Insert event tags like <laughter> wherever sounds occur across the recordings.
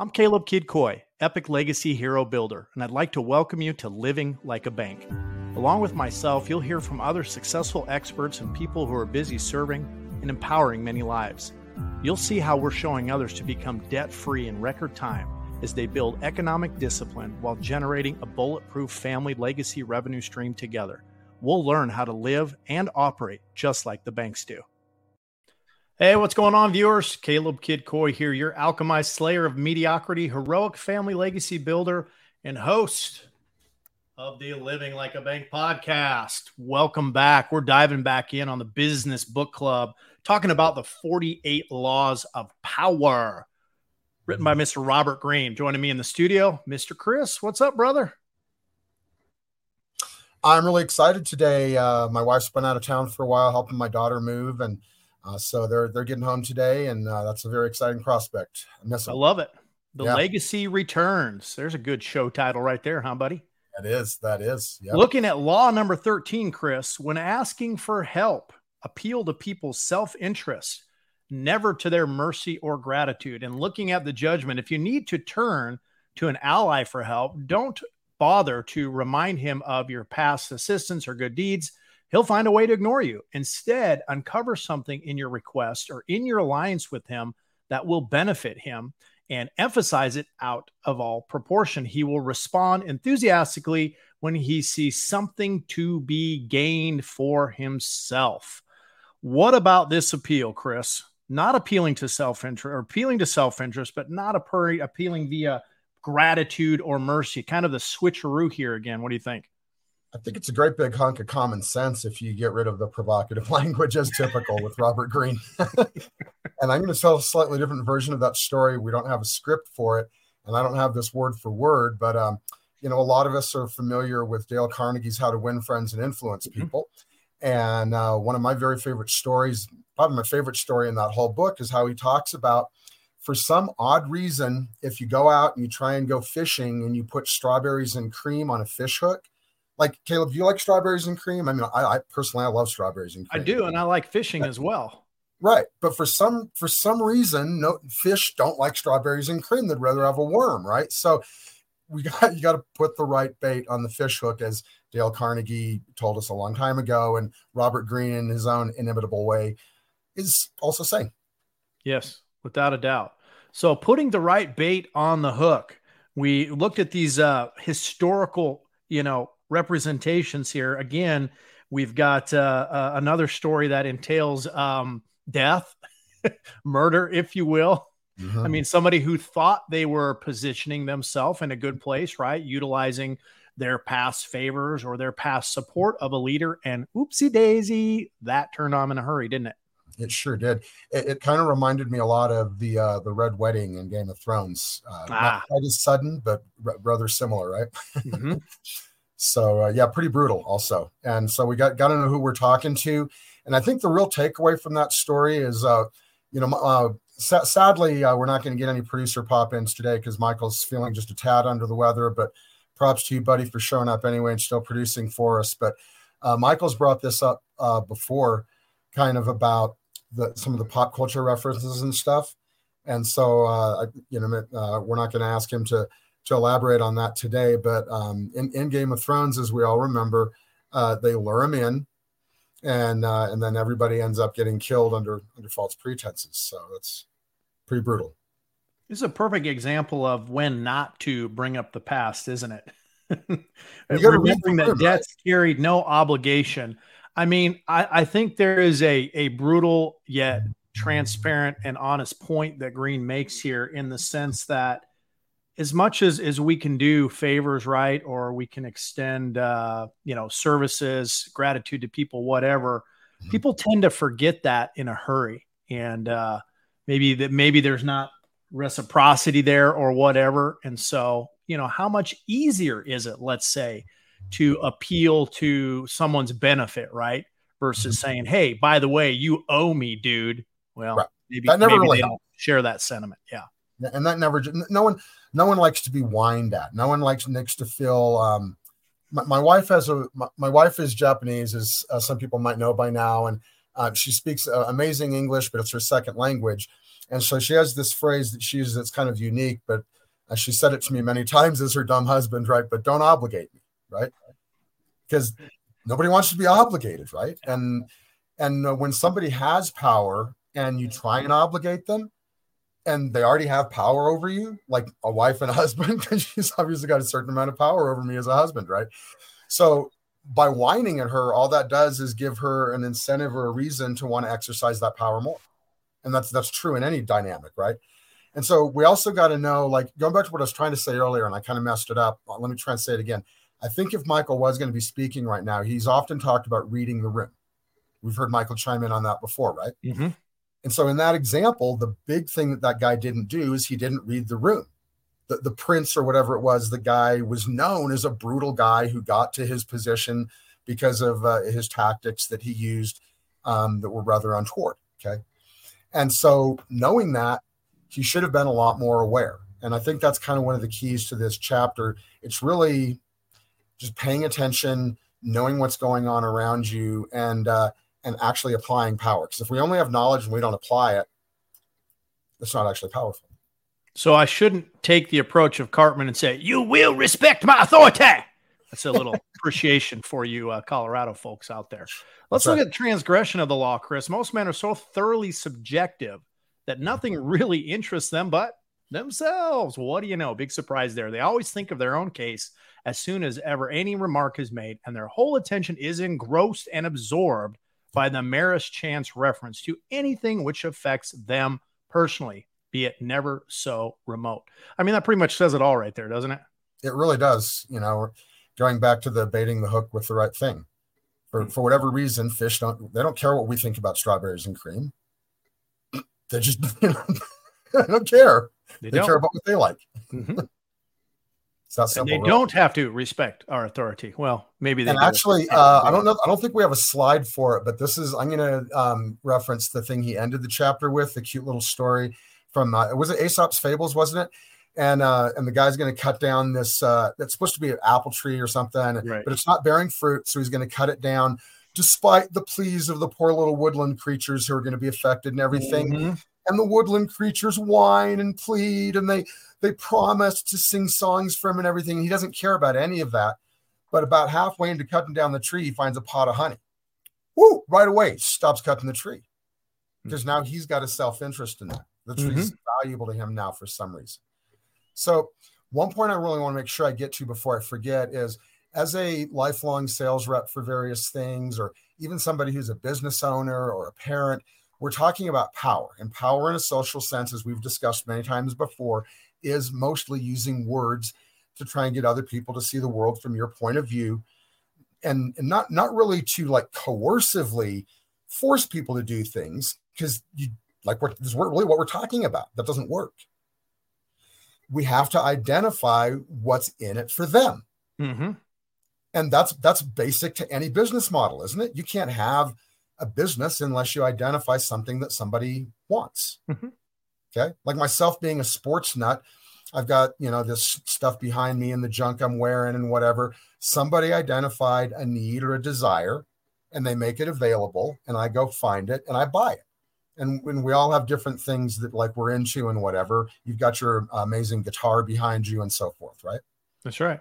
I'm Caleb Kidd Coy, Epic Legacy Hero Builder, and I'd like to welcome you to Living Like a Bank. Along with myself, you'll hear from other successful experts and people who are busy serving and empowering many lives. You'll see how we're showing others to become debt free in record time as they build economic discipline while generating a bulletproof family legacy revenue stream together. We'll learn how to live and operate just like the banks do. Hey, what's going on, viewers? Caleb Kidd Coy here, your alchemized slayer of mediocrity, heroic family legacy builder, and host of the Living Like a Bank podcast. Welcome back. We're diving back in on the Business Book Club, talking about the 48 Laws of Power, written by Mr. Robert Greene. Joining me in the studio, Mr. Chris. What's up, brother? I'm really excited today. Uh, my wife's been out of town for a while, helping my daughter move, and uh, so they're they're getting home today, and uh, that's a very exciting prospect. I, I love it. The yeah. Legacy Returns. There's a good show title right there, huh, buddy? That is. That is. Yep. Looking at law number 13, Chris, when asking for help, appeal to people's self interest, never to their mercy or gratitude. And looking at the judgment, if you need to turn to an ally for help, don't bother to remind him of your past assistance or good deeds he'll find a way to ignore you. Instead, uncover something in your request or in your alliance with him that will benefit him and emphasize it out of all proportion. He will respond enthusiastically when he sees something to be gained for himself. What about this appeal, Chris? Not appealing to self interest or appealing to self interest, but not appealing via gratitude or mercy. Kind of the switcheroo here again. What do you think? I think it's a great big hunk of common sense if you get rid of the provocative <laughs> language as typical with Robert Greene. <laughs> and I'm going to tell a slightly different version of that story. We don't have a script for it, and I don't have this word for word, but um, you know, a lot of us are familiar with Dale Carnegie's How to Win Friends and Influence mm-hmm. People. And uh, one of my very favorite stories, probably my favorite story in that whole book, is how he talks about for some odd reason, if you go out and you try and go fishing and you put strawberries and cream on a fish hook, like Caleb, do you like strawberries and cream? I mean, I, I personally I love strawberries and cream. I do, and I like fishing as well. Right, but for some for some reason, no fish don't like strawberries and cream. They'd rather have a worm, right? So we <laughs> got you got to put the right bait on the fish hook, as Dale Carnegie told us a long time ago, and Robert Greene, in his own inimitable way, is also saying. Yes, without a doubt. So putting the right bait on the hook. We looked at these uh, historical, you know, representations here. Again, we've got uh, uh, another story that entails um, death, <laughs> murder, if you will. Mm-hmm. I mean, somebody who thought they were positioning themselves in a good place, right? Utilizing their past favors or their past support of a leader, and oopsie daisy, that turned on in a hurry, didn't it? It sure did. It, it kind of reminded me a lot of the uh, the Red Wedding in Game of Thrones. Uh, ah. Not quite as sudden, but r- rather similar, right? Mm-hmm. <laughs> So uh, yeah, pretty brutal also. And so we got got to know who we're talking to. And I think the real takeaway from that story is, uh, you know, uh, sa- sadly uh, we're not going to get any producer pop ins today because Michael's feeling just a tad under the weather. But props to you, buddy, for showing up anyway and still producing for us. But uh, Michael's brought this up uh, before, kind of about the some of the pop culture references and stuff. And so, you know, we're not going to ask him to to elaborate on that today. But um, in, in Game of Thrones, as we all remember, uh, they lure him in, and uh, and then everybody ends up getting killed under under false pretenses. So that's pretty brutal. This is a perfect example of when not to bring up the past, isn't it? <laughs> Remembering that debts carried no obligation. I mean, I, I think there is a a brutal yet transparent and honest point that Greene makes here in the sense that as much as as we can do favors right or we can extend uh, you know services gratitude to people whatever mm-hmm. people tend to forget that in a hurry and uh, maybe that maybe there's not reciprocity there or whatever and so you know how much easier is it let's say to appeal to someone's benefit right versus mm-hmm. saying hey by the way you owe me dude well right. maybe, that never maybe really share that sentiment yeah and that never no one no one likes to be whined at no one likes likes to feel um my, my wife has a my, my, wife is japanese as uh, some people might know by now and uh, she speaks uh, amazing english but it's her second language And so she has this phrase that she uses that's kind of unique, but uh, she said it to me many <laughs> times as her dumb husband, right? But don't obligate me, right? Because nobody wants to be obligated, right? And and uh, when somebody has power and you try and obligate them, and they already have power over you, like a wife and a <laughs> husband, because she's obviously got a certain amount of power over me as a husband, right? So by whining at her, all that does is give her an incentive or a reason to want to exercise that power more. And that's that's true in any dynamic, right? And so we also got to know, like going back to what I was trying to say earlier, and I kind of messed it up. Let me try and say it again. I think if Michael was going to be speaking right now, he's often talked about reading the room. We've heard Michael chime in on that before, right? Mm-hmm. And so in that example, the big thing that that guy didn't do is he didn't read the room. The, the prince or whatever it was, the guy was known as a brutal guy who got to his position because of uh, his tactics that he used um, that were rather untoward. Okay. And so knowing that, he should have been a lot more aware. And I think that's kind of one of the keys to this chapter. It's really just paying attention, knowing what's going on around you, and uh, and actually applying power. Because if we only have knowledge and we don't apply it, it's not actually powerful. So I shouldn't take the approach of Cartman and say, "You will respect my authority." That's a little <laughs> appreciation for you, uh, Colorado folks out there. Let's look at transgression of the law, Chris. Most men are so thoroughly subjective that nothing really interests them but themselves. What do you know? Big surprise there. They always think of their own case as soon as ever any remark is made, and their whole attention is engrossed and absorbed by the merest chance reference to anything which affects them personally, be it never so remote. I mean, that pretty much says it all right there, doesn't it? It really does. You know, going back to the baiting the hook with the right thing. For, for whatever reason, fish don't they don't care what we think about strawberries and cream. <clears throat> They just you <laughs> know, they don't care. They, they don't. care about what they like. Mm-hmm. Simple, and they right? don't have to respect our authority. Well, maybe they. And actually, uh, I don't know. I don't think we have a slide for it, but this is. I'm going to um, reference the thing he ended the chapter with, the cute little story from. Uh, was it Aesop's Fables? Wasn't it? And uh, and the guy's going to cut down this. Uh, that's supposed to be an apple tree or something, right. but it's not bearing fruit, so he's going to cut it down, despite the pleas of the poor little woodland creatures who are going to be affected and everything. Mm-hmm. And the woodland creatures whine and plead, and they they promise to sing songs for him and everything. He doesn't care about any of that. But about halfway into cutting down the tree, he finds a pot of honey. Woo! Right away, stops cutting the tree because now he's got a self interest in that. The tree's mm-hmm. valuable to him now for some reason. So, one point I really want to make sure I get to before I forget is as a lifelong sales rep for various things, or even somebody who's a business owner or a parent, we're talking about power. And power in a social sense, as we've discussed many times before, is mostly using words to try and get other people to see the world from your point of view and, and not not really to like coercively force people to do things because you like what this is really what we're talking about that doesn't work we have to identify what's in it for them mm-hmm. and that's that's basic to any business model isn't it you can't have a business unless you identify something that somebody wants mm-hmm. Okay. Like myself being a sports nut, I've got, you know, this stuff behind me and the junk I'm wearing and whatever. Somebody identified a need or a desire and they make it available and I go find it and I buy it. And when we all have different things that like we're into and whatever, you've got your amazing guitar behind you and so forth, right? That's right.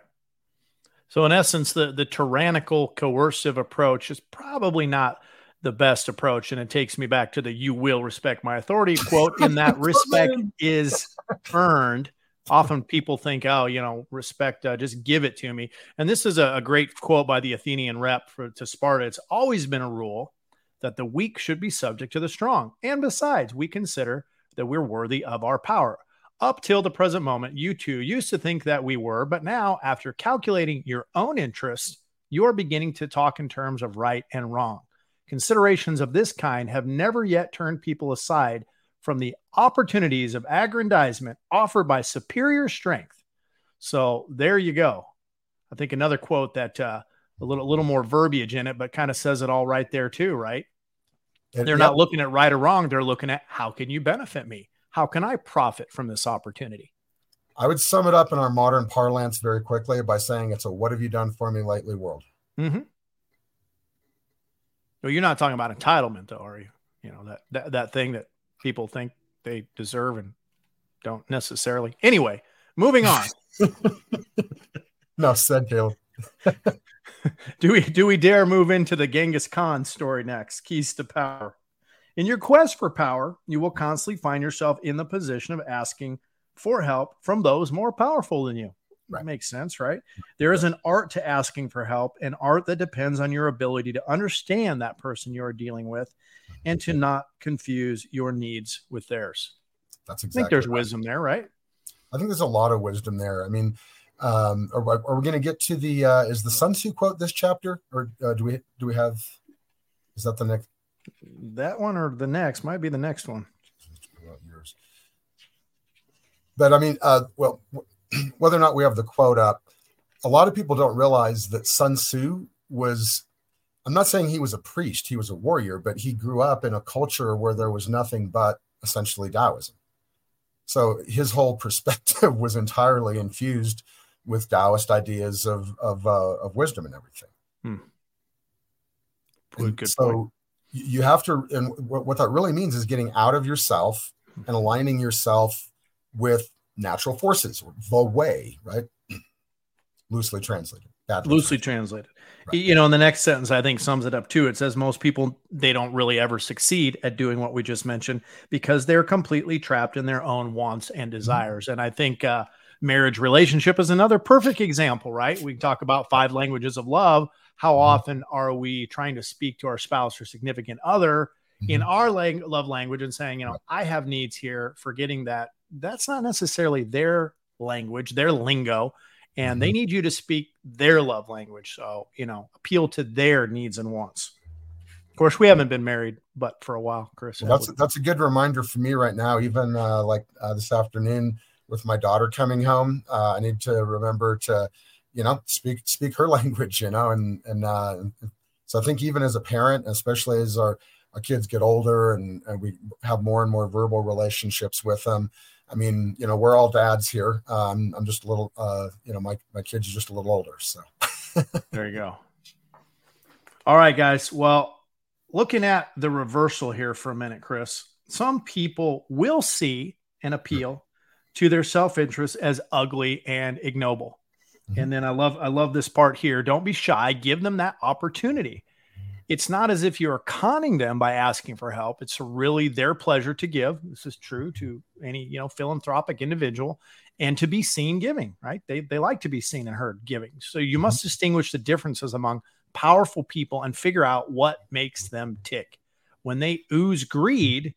So in essence, the the tyrannical coercive approach is probably not the best approach. And it takes me back to the you will respect my authority quote. And that <laughs> respect <laughs> is earned. Often people think, oh, you know, respect, uh, just give it to me. And this is a, a great quote by the Athenian rep for, to Sparta. It's always been a rule that the weak should be subject to the strong. And besides, we consider that we're worthy of our power. Up till the present moment, you two used to think that we were, but now, after calculating your own interests, you are beginning to talk in terms of right and wrong. Considerations of this kind have never yet turned people aside from the opportunities of aggrandizement offered by superior strength. So there you go. I think another quote that uh, a little little more verbiage in it, but kind of says it all right there too, right? they're yep. not looking at right or wrong. They're looking at how can you benefit me? How can I profit from this opportunity? I would sum it up in our modern parlance very quickly by saying it's a "What have you done for me lately?" world. Mm-hmm. Well, you're not talking about entitlement, though, are you? You know that that, that thing that people think they deserve and don't necessarily. Anyway, moving on. <laughs> no, said Caleb. <laughs> do we do we dare move into the Genghis Khan story next? Keys to power. In your quest for power, you will constantly find yourself in the position of asking for help from those more powerful than you. Right. That makes sense, right? There is an art to asking for help, an art that depends on your ability to understand that person you are dealing with and to not confuse your needs with theirs. That's exactly. I think there's right. wisdom there, right? I think there's a lot of wisdom there. I mean, um, are, are we going to get to the uh, is the Sun Tzu quote this chapter, or uh, do we do we have? Is that the next? That one or the next might be the next one. But I mean, uh, well, <clears throat> whether or not we have the quote up, a lot of people don't realize that Sun Tzu was. I'm not saying he was a priest; he was a warrior, but he grew up in a culture where there was nothing but essentially Taoism. So his whole <laughs> perspective was entirely infused with Taoist ideas of of, uh, of wisdom and everything. Hmm. So point. you have to, and what, what that really means is getting out of yourself and aligning yourself with natural forces, the way, right? <clears throat> Loosely translated. Loosely translated. translated. Right. You know, in the next sentence, I think sums it up too. It says most people they don't really ever succeed at doing what we just mentioned because they're completely trapped in their own wants and mm-hmm. desires. Mm-hmm. And I think uh, marriage relationship is another perfect example, right? We talk about five languages of love. How mm-hmm. often are we trying to speak to our spouse or significant other mm-hmm. in our lang- love language and saying, you know, I have needs here, forgetting that that's not necessarily their language, their lingo, and mm-hmm. they need you to speak their love language. So, you know, appeal to their needs and wants. Of course, we haven't been married, but for a while, Chris. Well, that's that's a good reminder for me right now. Even uh, like uh, this afternoon, with my daughter coming home. Uh, I need to remember to, you know, speak speak her <laughs> language, you know, and and uh, so I think even as a parent, especially as our our kids get older and, and we have more and more verbal relationships with them. I mean, you know, we're all dads here. Um, I'm just a little, uh, you know, my my kids are just a little older, so. <laughs> there you go. All right, guys. Well, looking at the reversal here for a minute, Chris. Some people will see an appeal to their self-interest as ugly and ignoble. Mm-hmm. And then I love I love this part here. Don't be shy, give them that opportunity. It's not as if you're conning them by asking for help. It's really their pleasure to give. This is true to any, you know, philanthropic individual and to be seen giving, right? They they like to be seen and heard giving. So you must mm-hmm. distinguish the differences among powerful people and figure out what makes them tick. When they ooze greed,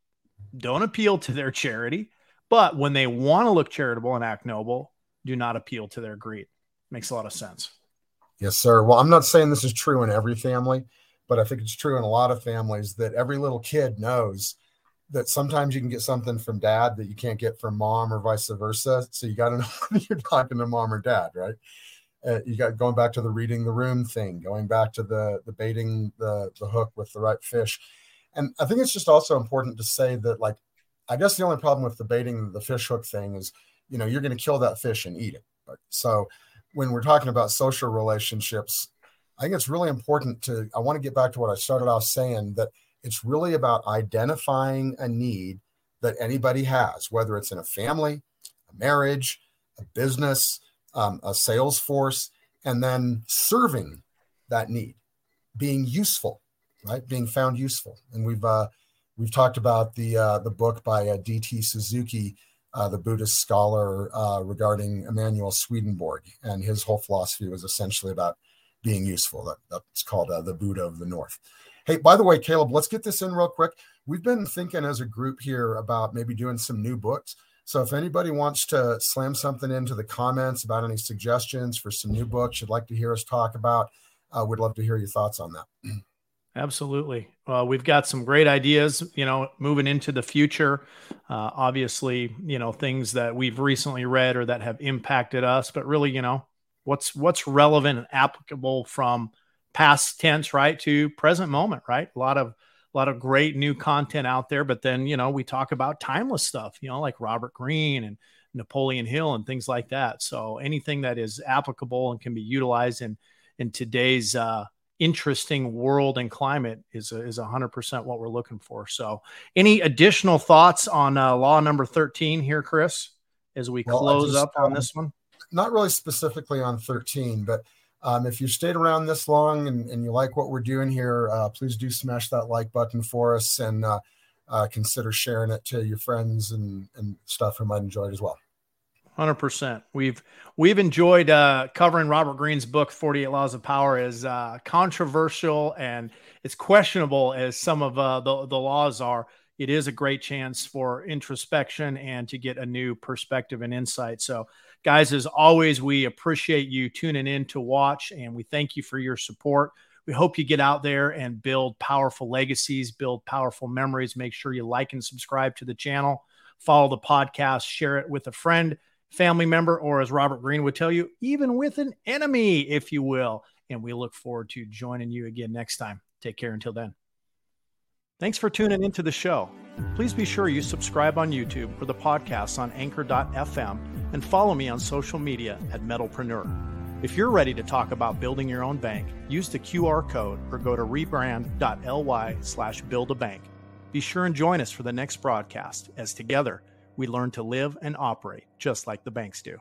don't appeal to their charity but when they want to look charitable and act noble, do not appeal to their greed. Makes a lot of sense. Yes, sir. Well, I'm not saying this is true in every family, but I think it's true in a lot of families that every little kid knows that sometimes you can get something from dad that you can't get from mom or vice versa. So you got to <laughs> know you're talking to mom or dad, right? Uh, you got going back to the reading the room thing, going back to the the baiting the the hook with the right fish. And I think it's just also important to say that like I guess the only problem with the baiting the fish hook thing is, you know, you're going to kill that fish and eat it. So when we're talking about social relationships, I think it's really important to, I want to get back to what I started off saying that it's really about identifying a need that anybody has, whether it's in a family, a marriage, a business, um, a sales force, and then serving that need, being useful, right? Being found useful. And we've, uh, We've talked about the uh, the book by uh, D.T. Suzuki, uh, the Buddhist scholar, uh, regarding Emanuel Swedenborg, and his whole philosophy was essentially about being useful. That, that's called uh, the Buddha of the North. Hey, by the way, Caleb, let's get this in real quick. We've been thinking as a group here about maybe doing some new books. So if anybody wants to slam something into the comments about any suggestions for some new books you'd like to hear us talk about, uh, we'd love to hear your thoughts on that. <clears throat> Absolutely. Well, we've got some great ideas, you know, moving into the future. Uh, obviously, you know, things that we've recently read or that have impacted us, but really, you know, what's what's relevant and applicable from past tense, right, to present moment, right? A lot of a lot of great new content out there, but then, you know, we talk about timeless stuff, you know, like Robert Greene and Napoleon Hill and things like that. So anything that is applicable and can be utilized in in today's uh interesting world and climate is a, is 100% what we're looking for. So, any additional thoughts on uh, law number 13 here, Chris, as we well, close just, up on um, this one? Not really specifically on 13, but um, if you've stayed around this long and, and, you like what we're doing here, uh, please do smash that like button for us and uh, uh, consider sharing it to your friends and, and stuff who might enjoy it as well. Hundred percent. We've we've enjoyed uh, covering Robert Greene's book, Forty Eight Laws of Power, as uh, controversial and it's questionable as some of uh, the the laws are. It is a great chance for introspection and to get a new perspective and insight. So, guys, as always, we appreciate you tuning in to watch, and we thank you for your support. We hope you get out there and build powerful legacies, build powerful memories. Make sure you like and subscribe to the channel, follow the podcast, share it with a friend family member, or as Robert Greene would tell you, even with an enemy, if you will. And we look forward to joining you again next time. Take care until then. Thanks for tuning into the show. Please be sure you subscribe on YouTube or the podcast on anchor.fm and follow me on social media at Metalpreneur. If you're ready to talk about building your own bank, use the QR code or go to rebrand.ly slash build a bank. Be sure and join us for the next broadcast as together we learn to live and operate just like the banks do.